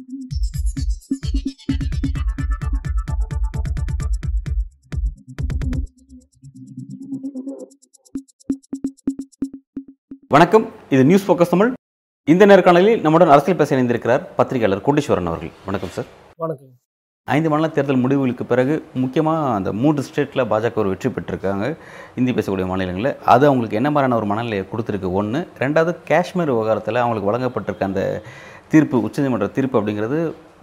வணக்கம். இது news focus Tamil. இந்த நேர்காணலில் நம்முடன் அரசியல் பேச இணைந்திருக்கிறார் பத்திரிகையாளர் கோட்டீஸ்வரன் அவர்கள். வணக்கம் சார் வணக்கம். ஐந்து மாநில தேர்தல் முடிவுகளுக்கு பிறகு முக்கியமாக அந்த மூன்று ஸ்டேட்டில் பாஜக ஒரு வெற்றி பெற்றிருக்காங்க. இந்தி பேசக்கூடிய மாநிலங்களில். அது அவங்களுக்கு என்ன மாதிரியான ஒரு மனநிலையை கொடுத்துருக்கு? ஒன்று ரெண்டாவது காஷ்மீர் விவகாரத்தில் அவங்களுக்கு வழங்கப்பட்டிருக்க அந்த தீர்ப்பு உச்சநீதிமன்ற தீர்ப்பு அப்படிங்கிறது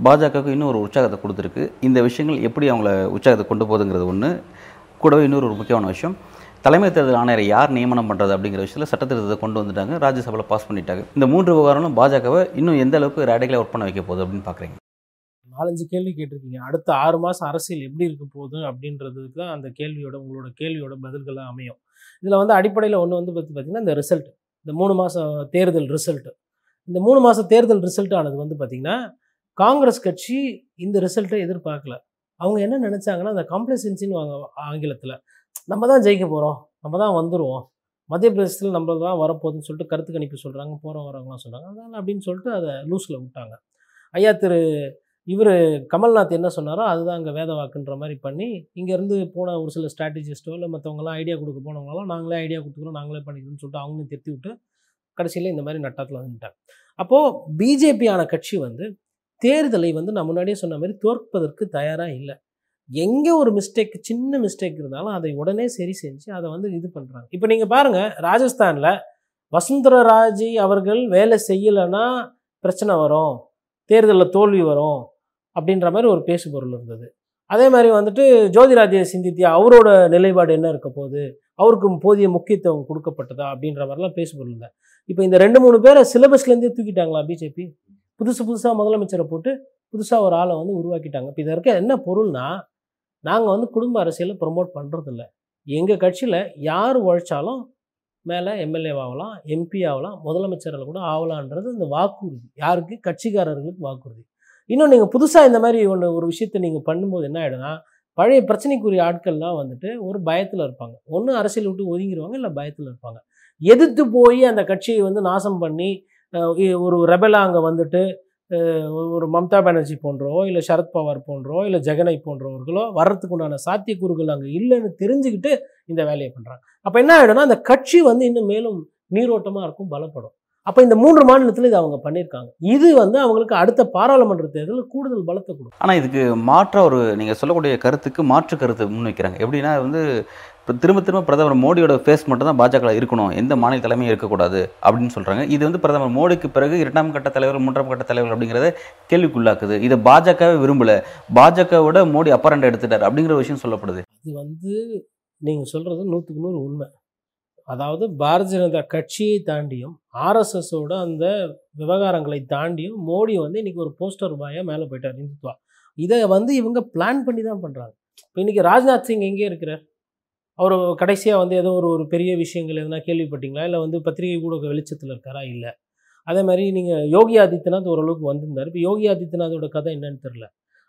பாஜகவுக்கு இன்னும் ஒரு உற்சாகத்தை கொடுத்துருக்கு. இந்த விஷயங்கள் எப்படி அவங்கள உற்சாகத்தை கொண்டு போகுதுங்கிறது ஒன்று கூடவே இன்னொரு ஒரு முக்கியமான விஷயம் தலைமை தேர்தல் ஆணையரை யார் நியமனம் பண்ணுறது அப்படிங்கிற விஷயத்தில் சட்டத்திருத்தத்தை கொண்டு வந்துட்டாங்க ராஜ்யசபாவில் பாஸ் பண்ணிட்டாங்க. இந்த மூன்று விவகாரங்களும் பாஜகவை இன்னும் எந்த அளவுக்கு ரேடிகலாக ஒர்க் பண்ண வைக்க போகுது அப்படின்னு பார்க்குறீங்க நாலஞ்சு கேள்வி கேட்டிருக்கீங்க. அடுத்த ஆறு மாதம் அரசியல் எப்படி இருக்க போகுது அப்படின்றதுக்கு தான் அந்த கேள்வியோட உங்களோட கேள்வியோட பதில்களாக அமையும். இதில் வந்து அடிப்படையில் ஒன்று வந்து பார்த்து பார்த்தீங்கன்னா இந்த ரிசல்ட் இந்த மூணு மாதம் தேர்தல் ரிசல்ட்டு இந்த மூணு மாதம் தேர்தல் ரிசல்ட் ஆனது வந்து பார்த்திங்கன்னா காங்கிரஸ் கட்சி இந்த ரிசல்ட்டை எதிர்பார்க்கல. அவங்க என்ன நினச்சாங்கன்னா அந்த காம்ப்ளசன்சின்னு வாங்க ஆங்கிலத்தில் நம்ம தான் ஜெயிக்க போகிறோம் நம்ம தான் வந்துடுவோம் மத்திய பிரதேசத்தில் நம்ம தான் வரப்போகுதுன்னு சொல்லிட்டு கருத்து கணிப்பு சொல்கிறாங்க போகிறோம் வரவங்களாம் சொல்கிறாங்க அதனால் அப்படின்னு சொல்லிட்டு அதை லூஸில் விட்டாங்க. ஐயா திரு இவர் கமல்நாத் என்ன சொன்னாரோ அதுதான் அங்கே வேத வாக்குன்ற மாதிரி பண்ணி இங்கேருந்து போன ஒரு சில ஸ்ட்ராட்டஜிஸ்ட்டோ இல்லை மற்றவங்களாம் ஐடியா கொடுக்க போனவங்களாம் நாங்களே ஐடியா கொடுத்துக்கிறோம் நாங்களே பண்ணிக்கிறோம்னு சொல்லிட்டு அவங்களையும் திருத்தி விட்டு கடைசியில் இந்த மாதிரி நட்டத்தில் வந்துட்டாங்க. அப்போது பிஜேபியான கட்சி வந்து தேர்தலை வந்து நான் முன்னாடியே சொன்ன மாதிரி தோற்கதற்கு தயாராக இல்லை. எங்கே ஒரு மிஸ்டேக் சின்ன மிஸ்டேக் இருந்தாலும் அதை உடனே சரி செஞ்சு அதை வந்து இது பண்ணுறாங்க இப்போ நீங்கள் பாருங்கள் ராஜஸ்தானில் வசுந்தரராஜி அவர்கள் வேலை செய்யலைன்னா பிரச்சனை வரும் தேர்தலில் தோல்வி வரும் அப்படின்ற மாதிரி ஒரு பேசு பொருள் இருந்தது. அதே மாதிரி வந்துட்டு ஜோதிராஜ்ய சிந்தித்தியா அவரோட நிலைப்பாடு என்ன இருக்க போகுது? அவருக்கு போதிய முக்கியத்துவம் கொடுக்கப்பட்டதா அப்படின்ற மாதிரிலாம் பேசு பொருள் இல்லை. இப்போ இந்த ரெண்டு மூணு பேரை சிலபஸ்லேருந்தே தூக்கிட்டாங்களா பிஜேபி புதுசு புதுசாக முதலமைச்சரை போட்டு புதுசாக ஒரு ஆளை வந்து உருவாக்கிட்டாங்க. இப்போ இதற்கு என்ன பொருள்னா நாங்கள் வந்து குடும்ப அரசியலை ப்ரொமோட் பண்ணுறதில்ல எங்கள் கட்சியில் யார் உழைச்சாலும் மேலே எம்எல்ஏ ஆகலாம் எம்பி ஆகலாம் முதலமைச்சரில் கூட ஆகலான்றது இந்த வாக்குறுதி. யாருக்கு? கட்சிக்காரர்களுக்கு வாக்குறுதி. இன்னும் நீங்கள் புதுசாக இந்த மாதிரி ஒன்று ஒரு விஷயத்தை நீங்கள் பண்ணும்போது என்ன ஆகிடும்னா பழைய பிரச்சனைக்குரிய ஆட்கள்லாம் வந்துட்டு ஒரு பயத்தில் இருப்பாங்க. ஒன்று அரசியல் விட்டு ஒதுங்கிடுவாங்க இல்லை பயத்தில் இருப்பாங்க. எதிர்த்து போய் அந்த கட்சியை வந்து நாசம் பண்ணி ஒரு ரெபலாக அங்கே வந்துட்டு ஒரு மம்தா பானர்ஜி போன்றோ இல்லை சரத்பவார் போன்றோ இல்லை ஜெகனை போன்றவர்களோ வர்றதுக்கு உண்டான சாத்தியக்கூறுகள் அங்கே இல்லைன்னு தெரிஞ்சுக்கிட்டு இந்த வேலையை பண்ணுறாங்க அப்போ என்ன ஆகிடும்னா அந்த கட்சி வந்து இன்னும் மேலும் நீரோட்டமாக இருக்கும் பலப்படும். அப்போ இந்த மூன்று மாநிலத்தில் இது அவங்க பண்ணியிருக்காங்க. இது வந்து அவங்களுக்கு அடுத்த பாராளுமன்ற தேர்தலில் கூடுதல் பலத்தை கொடுக்கும். ஆனால் இதுக்கு மாற்ற ஒரு நீங்கள் சொல்லக்கூடிய கருத்துக்கு மாற்று கருத்து முன்வைக்கிறாங்க. எப்படின்னா வந்து இப்போ திரும்ப திரும்ப பிரதமர் மோடியோட ஃபேஸ் மட்டும் தான் பாஜக இருக்கணும். எந்த மாநில தலைமையும் இருக்கக்கூடாது அப்படின்னு சொல்கிறாங்க இது வந்து பிரதமர் மோடிக்கு பிறகு இரண்டாம் கட்ட தலைவர் மூன்றாம் கட்ட தலைவர் அப்படிங்கிறத கேள்விக்குள்ளாக்குது. இதை பாஜகவே விரும்பல. பாஜகவோட மோடி அப்பரண்ட் எடுத்துட்டார் அப்படிங்கிற விஷயம் சொல்லப்படுது. இது வந்து நீங்கள் சொல்கிறது நூற்றுக்கு நூறு உண்மை. அதாவது பாரதிய ஜனதா கட்சியை தாண்டியும் ஆர்எஸ்எஸோட அந்த விவகாரங்களை தாண்டியும் மோடி வந்து இன்னைக்கு ஒரு போஸ்டர் பாயாக மேலே போயிட்டார். இந்துத்வா இதை வந்து இவங்க பிளான் பண்ணி தான் பண்ணுறாங்க இப்போ இன்றைக்கி ராஜ்நாத் சிங் எங்கே இருக்கிறார்? அவர் கடைசியாக வந்து ஏதோ ஒரு ஒரு பெரிய விஷயங்கள் எதனா கேள்விப்பட்டீங்களா? இல்லை வந்து பத்திரிகை கூட வெளிச்சத்தில் இருக்காரா? இல்லை. அதே மாதிரி நீங்கள் யோகி ஆதித்யநாத் ஓரளவுக்கு வந்திருந்தார். இப்போ யோகி ஆதித்யநாத்தோட கதை என்னன்னு தெரில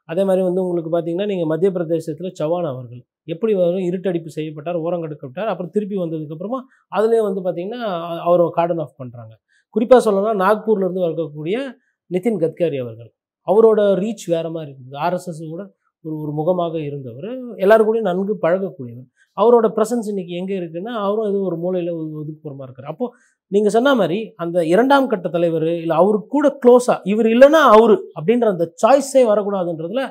அதே மாதிரி வந்து உங்களுக்கு பார்த்தீங்கன்னா நீங்கள் மத்திய பிரதேசத்தில் சவான் அவர்கள். எப்படி வரும்? இருட்டடிப்பு செய்யப்பட்டார் ஓரங்கெடுக்கப்பட்டார் அப்புறம் திருப்பி வந்ததுக்கப்புறமா அதுலேயே வந்து பார்த்திங்கன்னா அவர் கார்டன் ஆஃப் பண்ணுறாங்க குறிப்பாக சொல்லணும்னா நாக்பூர்லேருந்து வரக்கூடிய நிதின் கட்காரி அவர்கள். அவரோட ரீச் வேறு மாதிரி இருந்தது. ஆர்எஸ்எஸ் கூட ஒரு ஒரு முகமாக இருந்தவர். எல்லாரும் கூடயும் நன்கு பழகக்கூடியவர். அவரோட ப்ரெசன்ஸ் இன்னைக்கு எங்கே இருக்குன்னா அவரும் இது ஒரு மூலையில் ஒதுக்குப்புறமா இருக்கார். அப்போது நீங்கள் சொன்ன மாதிரி அந்த இரண்டாம் கட்ட தலைவர் இல்லை அவரு கூட க்ளோஸாக இவர் இல்லைன்னா அவரு அப்படின்ற அந்த சாய்ஸே வரக்கூடாதுன்றதுல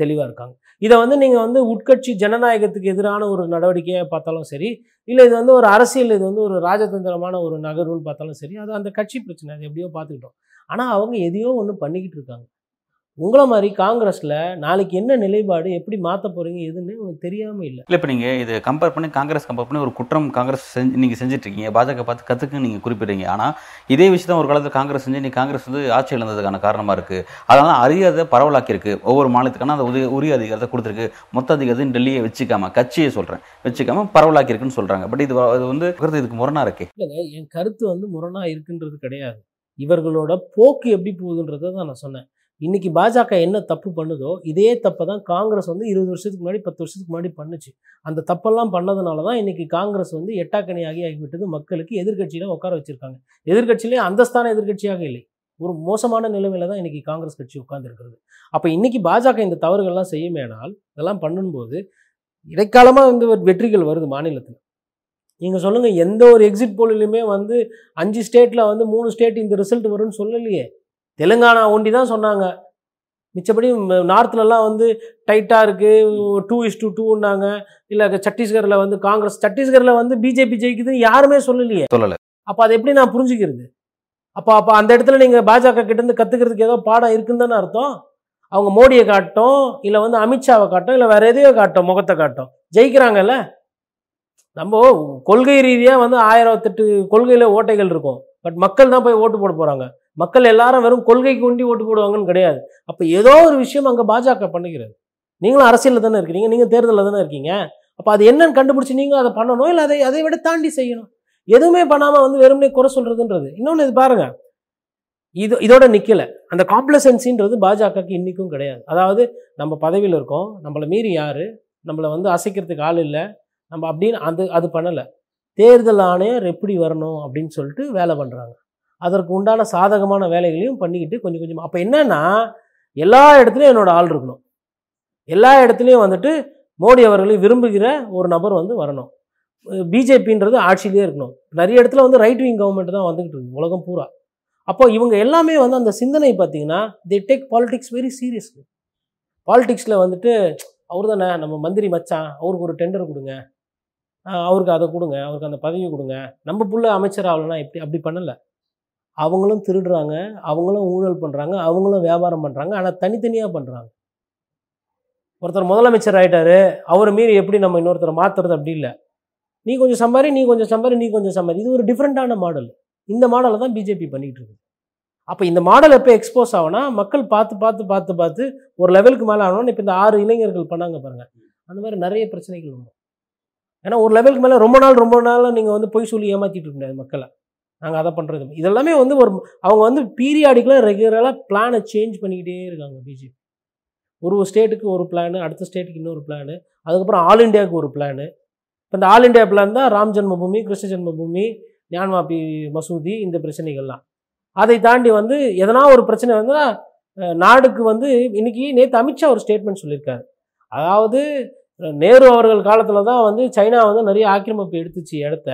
தெளிவாக இருக்காங்க. இதை வந்து நீங்கள் வந்து உட்கட்சி ஜனநாயகத்துக்கு எதிரான ஒரு நடவடிக்கையாக பார்த்தாலும் சரி இல்லை இது வந்து ஒரு அரசியல் இது வந்து ஒரு ராஜதந்திரமான ஒரு நகர்வுன்னு பார்த்தாலும் சரி அது அந்த கட்சி பிரச்சனை அது எப்படியோ பார்த்துக்கிட்டோம். ஆனால் அவங்க எதையோ ஒன்று பண்ணிக்கிட்டு இருக்காங்க. உங்களை மாதிரி காங்கிரஸில் நாளைக்கு என்ன நிலைப்பாடு எப்படி மாற்ற போகிறீங்க எதுன்னு உங்களுக்கு தெரியாமல் இல்லை. இல்லை இப்போ நீங்கள் இது கம்பேர் பண்ணி காங்கிரஸ் கம்பேர் பண்ணி ஒரு குற்றம் காங்கிரஸ் செஞ்சு நீங்கள் செஞ்சுட்ருக்கீங்க. பாஜக பார்த்து கற்றுக்கு நீங்கள் குறிப்பிடுறீங்க. ஆனால் இதே விஷயத்தை ஒரு காலத்தில் காங்கிரஸ் செஞ்சு நீ காங்கிரஸ் வந்து ஆட்சி இழந்ததுக்கான காரணமாக இருக்குது அதனால அறியாத பரவலாக்கியிருக்கு. ஒவ்வொரு மாநிலத்துக்கான அந்த உதவி உரிய அதிகாரத்தை கொடுத்துருக்கு. மொத்த அதிகாரத்தையும் டெல்லியை வச்சுக்காம கட்சியை சொல்கிறேன் வச்சுக்காம பரவலாக்கியிருக்குன்னு சொல்கிறாங்க பட் இது வந்து கருத்து இதுக்கு முரணா இருக்கே. இல்லைங்க என் கருத்து வந்து முரணாக இருக்குன்றது கிடையாது. இவர்களோட போக்கு எப்படி போகுதுன்றதை தான் நான் சொன்னேன். இன்றைக்கி பாஜக என்ன தப்பு பண்ணுதோ இதே தப்பை தான் காங்கிரஸ் வந்து இருபது வருஷத்துக்கு முன்னாடி பத்து வருஷத்துக்கு முன்னாடி பண்ணுச்சு. அந்த தப்பெல்லாம் பண்ணதுனால தான் இன்றைக்கி காங்கிரஸ் வந்து எட்டாக்கணி ஆகி ஆகிவிட்டது. மக்களுக்கு எதிர்க்கட்சியில் உட்கார வச்சுருக்காங்க. எதிர்க்கட்சியிலே அந்தஸ்தான எதிர்கட்சியாக இல்லை. ஒரு மோசமான நிலைமையில தான் இன்றைக்கி காங்கிரஸ் கட்சி உட்கார்ந்துருக்கிறது. அப்போ இன்றைக்கி பாஜக இந்த தவறுகள்லாம் செய்யுமேனால் இதெல்லாம் பண்ணும்போது இடைக்காலமாக வந்து வெற்றிகள் வருது மாநிலத்தில். நீங்கள் சொல்லுங்கள் எந்த ஒரு எக்ஸிட் போலிலுமே வந்து அஞ்சு ஸ்டேட்டில் வந்து மூணு ஸ்டேட் இந்த ரிசல்ட் வரும்னு சொல்லலையே. தெலுங்கானா ஒண்டி தான் சொன்னாங்க. மிச்சபடி நார்த்லலாம் வந்து டைட்டாக இருக்குது டூ இஸ் டூ டூன்னாங்க. இல்லை சத்தீஸ்கரில் வந்து காங்கிரஸ் சத்தீஸ்கரில் வந்து பிஜேபி ஜெயிக்குதுன்னு யாருமே சொல்லலையே. சொல்லலை. அப்போ அதை எப்படி நான் புரிஞ்சுக்கிறது? அப்போ அப்போ அந்த இடத்துல நீங்கள் பாஜக கிட்டேருந்து கற்றுக்கிறதுக்கு ஏதோ பாடம் இருக்குன்னு தானே அர்த்தம்? அவங்க மோடியை காட்டும் இல்லை வந்து அமித்ஷாவை காட்டும் இல்லை வேற எதையோ காட்டும் முகத்தை காட்டும். ஜெயிக்கிறாங்கல்ல? நம்ம கொள்கை ரீதியாக வந்து ஆயிரத்தெட்டு கொள்கையில் ஓட்டைகள் இருக்கும். பட் மக்கள் தான் போய் ஓட்டு போட போகிறாங்க மக்கள் எல்லாரும் வெறும் கொள்கைக்கு ஒண்டி ஓட்டு போடுவாங்கன்னு கிடையாது. அப்போ ஏதோ ஒரு விஷயம் அங்கே பாஜக பண்ணுகிறது. நீங்களும் அரசியலில் தானே இருக்கிறீங்க நீங்கள் தேர்தலில் தானே இருக்கீங்க. அப்போ அது என்னன்னு கண்டுபிடிச்சி நீங்கள் அதை பண்ணணும் இல்லை அதை அதை விட தாண்டி செய்யணும். எதுவுமே பண்ணாமல் வந்து வெறுமனே குறை சொல்கிறதுன்றது இன்னொன்று இது பாருங்கள் இது இதோட நிற்கலை அந்த காம்ப்ளசன்சின்றது பாஜகவுக்கு இன்றைக்கும் கிடையாது. அதாவது நம்ம பதவியில் இருக்கோம். நம்மளை மீறி யார்? நம்மளை வந்து அசைக்கிறதுக்கு ஆள் இல்லை. நம்ம அப்படின்னு அது அது பண்ணலை. தேர்தல் ஆணையம் எப்படி வரணும் அப்படின்னு சொல்லிட்டு வேலை பண்ணுறாங்க அதற்கு உண்டான சாதகமான வேலைகளையும் பண்ணிக்கிட்டு கொஞ்சம் கொஞ்சமாக அப்போ என்னன்னா எல்லா இடத்துலையும் என்னோட ஆள் இருக்கணும். எல்லா இடத்துலையும் வந்துட்டு மோடி அவர்களை விரும்புகிற ஒரு நபர் வந்து வரணும். பிஜேபின்றது ஆட்சியிலே இருக்கணும். நிறைய இடத்துல வந்து ரைட் விங் கவர்மெண்ட் தான் வந்துக்கிட்டு இருக்கு உலகம் பூரா. அப்போ இவங்க எல்லாமே வந்து அந்த சிந்தனை பார்த்தீங்கன்னா they take politics very seriously பாலிடிக்ஸில் வந்துட்டு அவர் தானே நம்ம மந்திரி மச்சான் அவருக்கு ஒரு டெண்டர் கொடுங்க. அவருக்கு அதை கொடுங்க அவருக்கு அந்த பதவி கொடுங்க. நம்ம புள்ள அமைச்சர் ஆகலன்னா எப்படி அப்படி பண்ணலை. அவங்களும் திருடுறாங்க அவங்களும் ஊழல் பண்ணுறாங்க அவங்களும் வியாபாரம் பண்ணுறாங்க ஆனால் தனித்தனியாக பண்ணுறாங்க ஒருத்தர் முதலமைச்சர் ஆகிட்டாரு அவரை மீறி எப்படி நம்ம இன்னொருத்தரை மாற்றுறது அப்படி இல்லை. நீ கொஞ்சம் சம்பாரி நீ கொஞ்சம் சம்பாரி நீ கொஞ்சம் சம்பாரி. இது ஒரு டிஃப்ரெண்ட்டான மாடல் இந்த மாடலை தான் பிஜேபி பண்ணிகிட்டு இருக்குது. அப்போ இந்த மாடல் எப்போ எக்ஸ்போஸ் ஆகுனா மக்கள் பார்த்து பார்த்து பார்த்து பார்த்து ஒரு லெவலுக்கு மேலே ஆகணும்னு இப்போ இந்த ஆறு இளைஞர்கள் பண்ணாங்க பாருங்கள் அந்த மாதிரி நிறைய பிரச்சனைகள் வரும். ஏன்னா ஒரு லெவலுக்கு மேலே ரொம்ப நாள் ரொம்ப நாள் நீங்கள் வந்து பொய் சொல்லி ஏமாற்றிட்டு இருக்க முடியாது மக்களை. நாங்கள் அதை பண்ணுறது இதெல்லாமே வந்து ஒரு அவங்க வந்து பீரியாடிக்கலாக ரெகுலராக பிளானை சேஞ்ச் பண்ணிக்கிட்டே இருக்காங்க பிஜேபி ஒரு ஸ்டேட்டுக்கு ஒரு பிளானு அடுத்த ஸ்டேட்டுக்கு இன்னொரு பிளானு அதுக்கப்புறம் ஆல் இண்டியாவுக்கு ஒரு பிளானு இப்போ இந்த ஆல் இண்டியா பிளான் தான் ராம் ஜென்மபூமி கிருஷ்ண ஜென்மபூமி ஞான்மாபி மசூதி இந்த பிரச்சனைகள்லாம். அதை தாண்டி வந்து எதனா ஒரு பிரச்சனை வந்தால் நாடுக்கு வந்து இன்றைக்கி நேற்று அமித்ஷா ஒரு ஸ்டேட்மெண்ட் சொல்லியிருக்காரு அதாவது நேரு அவர்கள் காலத்தில் தான் வந்து சைனா வந்து நிறைய ஆக்கிரமிப்பு எடுத்துச்சு இடத்த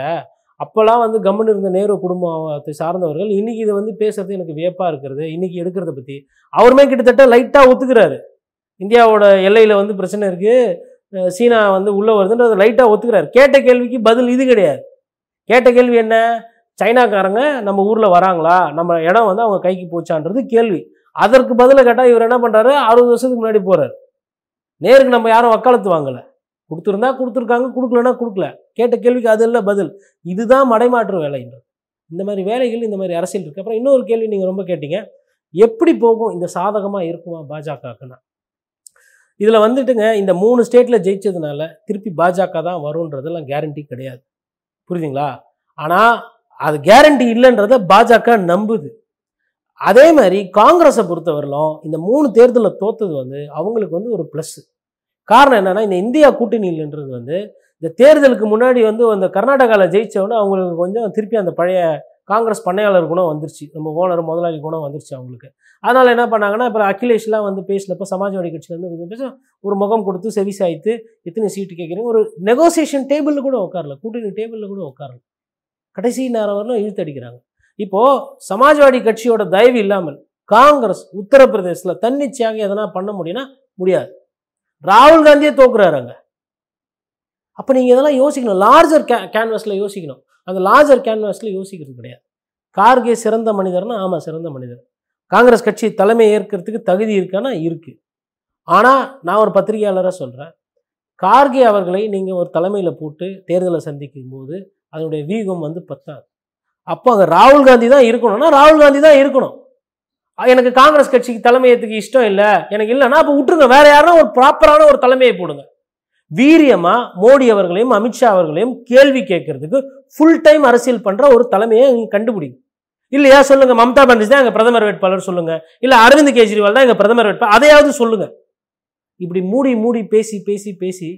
அப்போல்லாம் வந்து கம்முன்னு இருந்த நேரு குடும்பத்தை சார்ந்தவர்கள் இன்றைக்கி இதை வந்து பேசுகிறது எனக்கு வியப்பாக இருக்கிறது. இன்றைக்கி எடுக்கிறத பற்றி அவருமே கிட்டத்தட்ட லைட்டாக ஒத்துக்கிறாரு. இந்தியாவோட எல்லையில் வந்து பிரச்சனை இருக்குது சீனா வந்து உள்ளே வருதுன்றது லைட்டாக ஒத்துக்கிறாரு. கேட்ட கேள்விக்கு பதில் இது கிடையாது. கேட்ட கேள்வி என்ன? சைனாக்காரங்க நம்ம ஊரில் வராங்களா? நம்ம இடம் வந்து அவங்க கைக்கு போச்சான்றது கேள்வி. அதற்கு பதிலை கேட்டால் இவர் என்ன பண்ணுறாரு அறுபது வருஷத்துக்கு முன்னாடி போகிறார் நேருக்கு நம்ம யாரும் வக்காலத்து வாங்கலை. கொடுத்துருந்தா கொடுத்துருக்காங்க கொடுக்கலன்னா கொடுக்கல. கேட்ட கேள்விக்கு அது இல்லை பதில். இதுதான் மடைமாற்று வேலைன்றது இந்த மாதிரி வேலைகள் இந்த மாதிரி அரசியல் இருக்குது அப்புறம் இன்னொரு கேள்வி நீங்கள் ரொம்ப கேட்டீங்க. எப்படி போகும் இந்த சாதகமாக இருக்குமா பாஜகக்குன்னா? இதில் வந்துட்டுங்க இந்த மூணு ஸ்டேட்டில் ஜெயிச்சதுனால திருப்பி பாஜக தான் வரும்ன்றதெல்லாம் கேரண்டி கிடையாது. புரியுதுங்களா? ஆனால் அது கேரண்டி இல்லைன்றத பாஜக நம்புது. அதே மாதிரி காங்கிரஸை பொறுத்தவரையிலும் இந்த மூணு தேர்தலில் தோத்தது வந்து அவங்களுக்கு வந்து ஒரு ப்ளஸ்ஸு காரணம் என்னன்னா இந்த இந்தியா கூட்டணியில்ன்றது வந்து இந்த தேர்தலுக்கு முன்னாடி வந்து அந்த கர்நாடகாவில் ஜெயிச்சவொடனே அவங்களுக்கு கொஞ்சம் திருப்பி அந்த பழைய காங்கிரஸ் பண்ணையாளர் குணம் வந்துருச்சு. நம்ம ஓனர் முதலாளி குணம் வந்துருச்சு அவங்களுக்கு. அதனால் என்ன பண்ணாங்கன்னா இப்போ அகிலேஷ்லாம் வந்து பேசினப்போ சமாஜ்வாடி கட்சியிலேருந்து வந்து பேச ஒரு முகம் கொடுத்து செவி சாய்த்து எத்தனை சீட்டு கேட்குறீங்க ஒரு நெகோசியேஷன் டேபிளில் கூட உட்காரல. கூட்டணி டேபிளில் கூட உட்காரல. கடைசி நேரம் வரலும் இழுத்தடிக்கிறாங்க இப்போது சமாஜ்வாடி கட்சியோட தயவு இல்லாமல் காங்கிரஸ் உத்தரப்பிரதேசத்தில் தன்னிச்சையாக எதனா பண்ண முடியும்னா முடியாது. ராகுல் காந்தியே தோக்குறாரு அங்கே. அப்போ நீங்கள் இதெல்லாம் யோசிக்கணும். லார்ஜர் கே கேன்வஸில் யோசிக்கணும். அந்த லார்ஜர் கேன்வஸில் யோசிக்கிறது கிடையாது. கார்கே சிறந்த மனிதர்னா ஆமாம் சிறந்த மனிதர். காங்கிரஸ் கட்சி தலைமை ஏற்கிறதுக்கு தகுதி இருக்கானா? இருக்குது ஆனால் நான் ஒரு பத்திரிகையாளராக சொல்கிறேன் கார்கே அவர்களை நீங்கள் ஒரு தலைமையில் போட்டு தேர்தலை சந்திக்கும் போது அதனுடைய வீகம் வந்து பத்தாது. அப்போ அங்கே ராகுல் காந்தி தான் இருக்கணும்னா ராகுல் காந்தி தான் இருக்கணும். எனக்கு காங்கிரஸ் கட்சிக்கு தலைமையத்துக்கு இஷ்டம் இல்லை எனக்கு இல்லைன்னா அப்போ விட்டுருங்க. வேற யாருன்னா ஒரு ப்ராப்பரான ஒரு தலைமையை போடுங்க. வீரியமா மோடி அவர்களையும் அமித்ஷா அவர்களையும் கேள்வி கேட்கறதுக்கு ஃபுல் டைம் அரசியல் பண்ற ஒரு தலைமையை நீங்க கண்டுபிடிங்க இல்லையா? சொல்லுங்க. மம்தா பானர்ஜி தான் எங்க பிரதமர் வேட்பாளர் சொல்லுங்க. இல்ல அரவிந்த் கெஜ்ரிவால் தான் எங்க பிரதமர் வேட்பாளர். அதையாவது சொல்லுங்க. இப்படி மூடி மூடி பேசி பேசி பேசி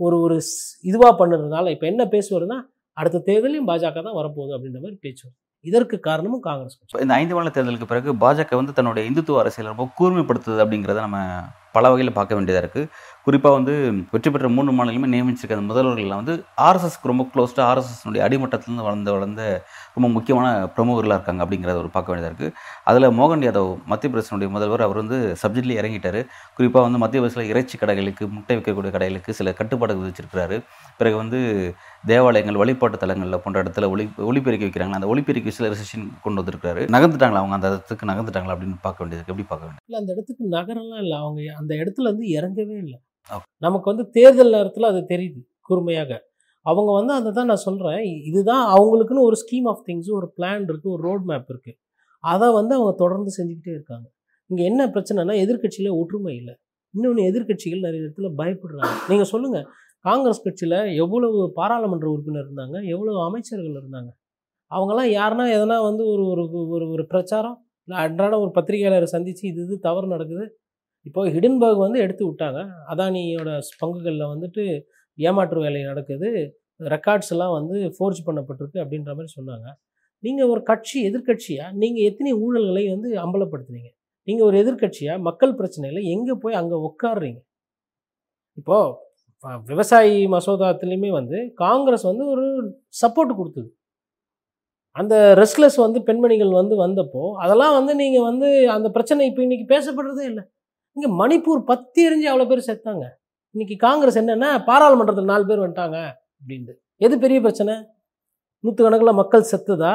ஒரு ஒரு ஸ்- பண்ணுறதுனால இப்போ என்ன பேசுவாருன்னா அடுத்த தேர்தலையும் பாஜக தான் வரப்போகுது அப்படின்ற மாதிரி பேச்சு இதற்கு காரணமும் காங்கிரஸ் இந்த ஐந்து மாநில தேர்தலுக்கு பிறகு பாஜக வந்து தன்னுடைய இந்துத்துவ அரசியல் ரொம்ப கூர்மைப்படுத்துது அப்படிங்கிறத நம்ம பல வகையில் பார்க்க வேண்டியதாக இருக்குது குறிப்பாக வந்து வெற்றி பெற்ற மூணு மாநிலமே நியமிச்சிருக்க அந்த முதல்வர்கள்லாம் வந்து ஆர்எஸ்எஸ்க்கு ரொம்ப க்ளோஸ்டாக ஆர்எஸ்எஸ்னுடைய அடிமட்டத்திலேருந்து வளர்ந்து வளர்ந்த ரொம்ப முக்கியமான பிரமுகர்களாக இருக்காங்க அப்படிங்கிறத ஒரு பார்க்க வேண்டியதாக இருக்குது அதில் மோகன் யாதவ் மத்திய பிரதேசனுடைய முதல்வர் அவர் வந்து சப்ஜெக்ட்லேயே இறங்கிட்டார். குறிப்பாக வந்து மத்திய பிரதேசில் இறைச்சி கடைகளுக்கு முட்டை விற்கக்கூடிய கடைகளுக்கு சில கட்டுப்பாடுகள் விதிச்சிருக்கிறாரு. பிறகு வந்து தேவாலயங்கள் வழிபாட்டு தலங்களில் போன்ற இடத்துல ஒளி ஒளிபெருக்கி வைக்கிறாங்க. அந்த ஒளிபெருக்கி சில ரெசிஷன் கொண்டு வந்திருக்காரு நகர்ந்துட்டாங்களா அவங்க? அந்த இடத்துக்கு நகர்ந்துட்டாங்களா அப்படின்னு பார்க்க வேண்டியது எப்படி பார்க்க வேண்டும் இல்லை அந்த இடத்துக்கு நகரம்லாம் இல்லை. அவங்க அந்த இடத்துல வந்து இறங்கவே இல்லை. நமக்கு வந்து தேர்தல் நேரத்தில் அது தெரியுது கூர்மையாக. அவங்க வந்து அதை தான் நான் சொல்கிறேன் இதுதான் அவங்களுக்குன்னு ஒரு ஸ்கீம் ஆஃப் திங்ஸ் ஒரு பிளான் இருக்குது ஒரு ரோட் மேப் இருக்குது அதை வந்து அவங்க தொடர்ந்து செஞ்சுக்கிட்டே இருக்காங்க. இங்கே என்ன பிரச்சனைனா எதிர்கட்சியில் ஒற்றுமை இல்லை. இன்னொன்று எதிர்க்கட்சிகள் நிறைய இடத்துல பயப்படுறாங்க. நீங்கள் சொல்லுங்கள் காங்கிரஸ் கட்சியில் எவ்வளவு பாராளுமன்ற உறுப்பினர் இருந்தாங்க எவ்வளவு அமைச்சர்கள் இருந்தாங்க? அவங்கெல்லாம் யாருன்னா எதனா வந்து ஒரு ஒரு ஒரு ஒரு பிரச்சாரம் இல்லை அன்றாட ஒரு பத்திரிகையாளரை சந்தித்து இது இது தவறு நடக்குது இப்போ ஹிடன்பர்க் வந்து எடுத்து விட்டாங்க. அதானியோட பங்குகளில் வந்துட்டு ஏமாற்று வேலை நடக்குது. ரெக்கார்ட்ஸ் எல்லாம் வந்து ஃபோர்ஜ் பண்ணப்பட்டிருக்கு அப்படின்ற மாதிரி சொன்னாங்க. நீங்கள் ஒரு கட்சி எதிர்க்கட்சியாக நீங்கள் எத்தனை ஊழல்களை வந்து அம்பலப்படுத்துனீங்க? நீங்கள் ஒரு எதிர்க்கட்சியாக மக்கள் பிரச்சனையில் எங்கே போய் அங்கே உட்காடுறீங்க இப்போது விவசாயி மசோதாத்துலேயுமே வந்து காங்கிரஸ் வந்து ஒரு சப்போர்ட் கொடுத்தது. அந்த ரெஸ்ட்லெஸ் வந்து பெண்மணிகள் வந்து வந்தப்போ அதெல்லாம் வந்து நீங்கள் வந்து அந்த பிரச்சனை இப்போ இன்றைக்கி பேசப்படுறதே இல்லை. இங்கே மணிப்பூர் பத்தி எரிஞ்சு அவ்வளோ பேர் செத்தாங்க. இன்னைக்கு காங்கிரஸ் என்னென்னா பாராளுமன்றத்தில் நாலு பேர் வந்துட்டாங்க அப்படின்ட்டு எது பெரிய பிரச்சனை? நூற்றுக்கணக்கில் மக்கள் செத்துதா?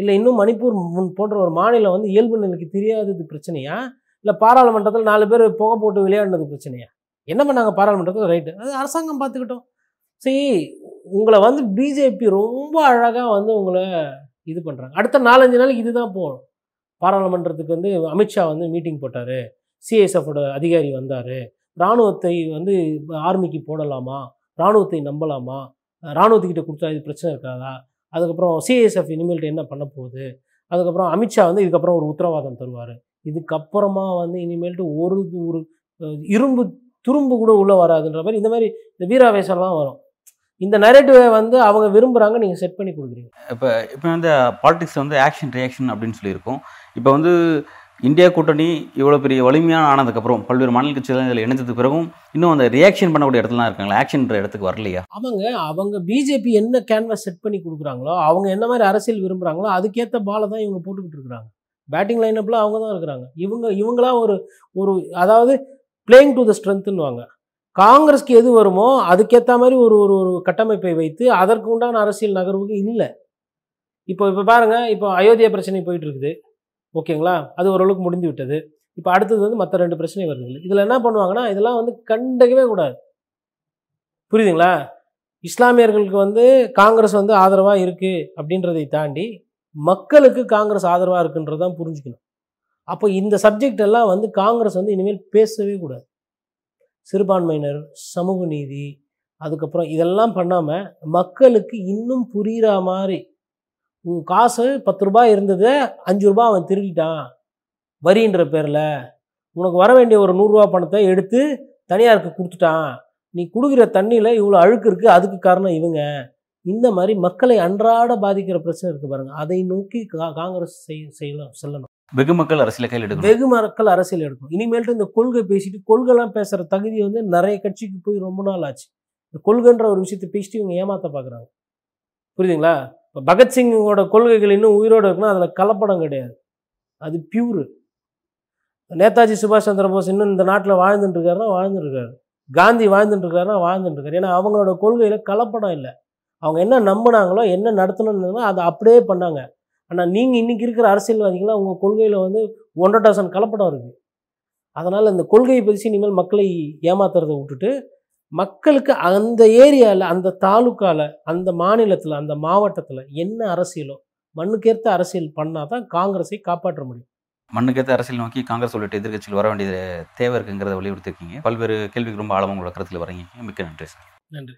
இல்லை இன்னும் மணிப்பூர் முன் போன்ற ஒரு மாநிலம் வந்து இயல்பு நிலைக்கு தெரியாதது பிரச்சனையா? இல்லை பாராளுமன்றத்தில் நாலு பேர் புகை போட்டு விளையாடினது பிரச்சனையா? என்ன பண்ணாங்க பாராளுமன்றத்தில்? ரைட்டு அது அரசாங்கம் பார்த்துக்கிட்டோம். சரி உங்களை வந்து பிஜேபி ரொம்ப அழகாக வந்து உங்களை இது பண்ணுறாங்க அடுத்த நாலஞ்சு நாளைக்கு இதுதான் போகணும். பாராளுமன்றத்துக்கு வந்து அமித்ஷா வந்து மீட்டிங் போட்டார். சிஎஸ்எஃபோட அதிகாரி வந்தார். இராணுவத்தை வந்து ஆர்மிக்கு போடலாமா? இராணுவத்தை நம்பலாமா? இராணுவத்துக்கிட்ட கொடுத்தா இது பிரச்சனை இருக்காதா? அதுக்கப்புறம் சிஎஸ்எஃப் இனிமேல்ட்டு என்ன பண்ண போகுது? அதுக்கப்புறம் அமித்ஷா வந்து இதுக்கப்புறம் ஒரு உத்தரவாதம் தருவார். இதுக்கப்புறமா வந்து இனிமேல்ட்டு ஒரு ஒரு இரும்பு துரும்பு கூட உள்ளே வராதுன்ற மாதிரி இந்த மாதிரி இந்த வீராவேசம்லாம் வரும். இந்த நரேட்டிவை வந்து அவங்க விரும்புகிறாங்க நீங்கள் செட் பண்ணி கொடுக்குறீங்க. இப்போ இப்போ வந்து பாலிடிக்ஸ் வந்து ஆக்ஷன் ரியாக்ஷன் அப்படின்னு சொல்லியிருக்கோம். இப்போ வந்து இந்தியா கூட்டணி இவ்வளோ பெரிய வலிமையான ஆனதுக்கப்புறம் பல்வேறு மாநில கட்சிகள் இதில் இணைஞ்சதுக்கு பிறகும் இன்னும் அந்த ரியாக்ஷன் பண்ணக்கூடிய இடத்துலாம் இருக்காங்களா? ஆக்ஷன்ற இடத்துக்கு வரலையா? அவங்க அவங்க பிஜேபி என்ன கேன்வாஸ் செட் பண்ணி கொடுக்குறாங்களோ அவங்க என்ன மாதிரி அரசியல் விரும்புகிறாங்களோ அதுக்கேற்ற பாலை தான் இவங்க போட்டுக்கிட்டு இருக்கிறாங்க. பேட்டிங் லைனப்பில் அவங்க தான் இருக்கிறாங்க. இவங்க இவங்களா ஒரு ஒரு அதாவது பிளேயிங் டு த ஸ்ட்ரென்த்துன்னுவாங்க காங்கிரஸ்க்கு எது வருமோ அதுக்கேற்ற மாதிரி ஒரு ஒரு ஒரு கட்டமைப்பை வைத்து அதற்கு உண்டான அரசியல் நகர்வுக்கு இல்லை. இப்போ இப்போ பாருங்கள் இப்போ அயோத்தியா பிரச்சனை போயிட்டு இருக்குது. ஓகேங்களா? அது ஓரளவுக்கு முடிந்து விட்டது இப்போ அடுத்தது வந்து மற்ற ரெண்டு பிரச்சனை வருது இதில் என்ன பண்ணுவாங்கன்னா இதெல்லாம் வந்து கண்டக்கவே கூடாது. புரியுதுங்களா? இஸ்லாமியர்களுக்கு வந்து காங்கிரஸ் வந்து ஆதரவாக இருக்குது அப்படின்றதை தாண்டி மக்களுக்கு காங்கிரஸ் ஆதரவாக இருக்குன்றது தான் புரிஞ்சுக்கணும். அப்போ இந்த சப்ஜெக்ட் எல்லாம் வந்து காங்கிரஸ் வந்து இனிமேல் பேசவே கூடாது. சிறுபான்மையினர் சமூக நீதி அதுக்கப்புறம் இதெல்லாம் பண்ணாமல் மக்களுக்கு இன்னும் புரிகிற மாதிரி உன் காசு பத்து ரூபாய் இருந்தது அஞ்சு ரூபாய் அவன் திருடிட்டான். வரின்ற பேரில் உனக்கு வர வேண்டிய ஒரு நூறுரூவா பணத்தை எடுத்து தனியாருக்கு கொடுத்துட்டான். நீ குடுக்கிற தண்ணியில் இவ்வளோ அழுக்கு இருக்குது அதுக்கு காரணம் இவங்க. இந்த மாதிரி மக்களை அன்றாட பாதிக்கிற பிரச்சனை இருக்குது பாருங்க. அதை நோக்கி கா- காங்கிரஸ் செய் செய்யலாம் செல்லணும். வெகு மக்கள் அரசியல கையில் எடுக்கணும். வெகு மக்கள் அரசியல் எடுக்கணும். இனிமேல்ட்டு இந்த கொள்கை பேசிட்டு கொள்கைலாம் பேசுகிற தகுதி வந்து நிறைய கட்சிக்கு போய் ரொம்ப நாள் ஆச்சு. இந்த கொள்கைன்ற ஒரு விஷயத்தை பேசிட்டு இவங்க ஏமாத்த பார்க்குறாங்க புரியுதுங்களா? இப்போ பகத்சிங்கோட கொள்கைகள் இன்னும் உயிரோடு இருக்குன்னா அதில் கலப்படம் கிடையாது. அது பியூரு நேதாஜி சுபாஷ் சந்திர போஸ் இன்னும் இந்த நாட்டில் வாழ்ந்துட்டுருக்காருன்னா வாழ்ந்துட்டுருக்காரு காந்தி வாழ்ந்துட்டு வாழ்ந்துட்டுருக்காரு ஏன்னா அவங்களோட கொள்கையில் கலப்படம் இல்லை. அவங்க என்ன நம்பினாங்களோ என்ன நடத்தணும்னு அதை அப்படியே பண்ணாங்க. ஆனால் நீங்கள் இன்றைக்கி இருக்கிற அரசியல்வாதிகளாக உங்கள் கொள்கையில் வந்து ஒன்றரை டசன் கலப்படம் இருக்குது அதனால் இந்த கொள்கையை பற்றி இனிமேல் மக்களை ஏமாத்துறதை விட்டுட்டு மக்களுக்கு அந்த ஏரியாவில் அந்த தாலுக்காவில் அந்த மாநிலத்தில் அந்த மாவட்டத்தில் என்ன அரசியலோ மண்ணுக்கேற்ற அரசியல் பண்ணால் தான் காங்கிரஸை காப்பாற்ற முடியும். மண்ணுக்கேற்ற அரசியல் நோக்கி காங்கிரஸ் உள்ளிட்ட எதிர்க்கட்சிகள் வர வேண்டிய தேவை இருக்குங்கிறத வலியுறுத்திருக்கீங்க. பல்வேறு கேள்விக்கு ரொம்ப ஆழமாக உங்களோட கருத்தில் வரீங்க மிக்க நன்றி சார். நன்றி.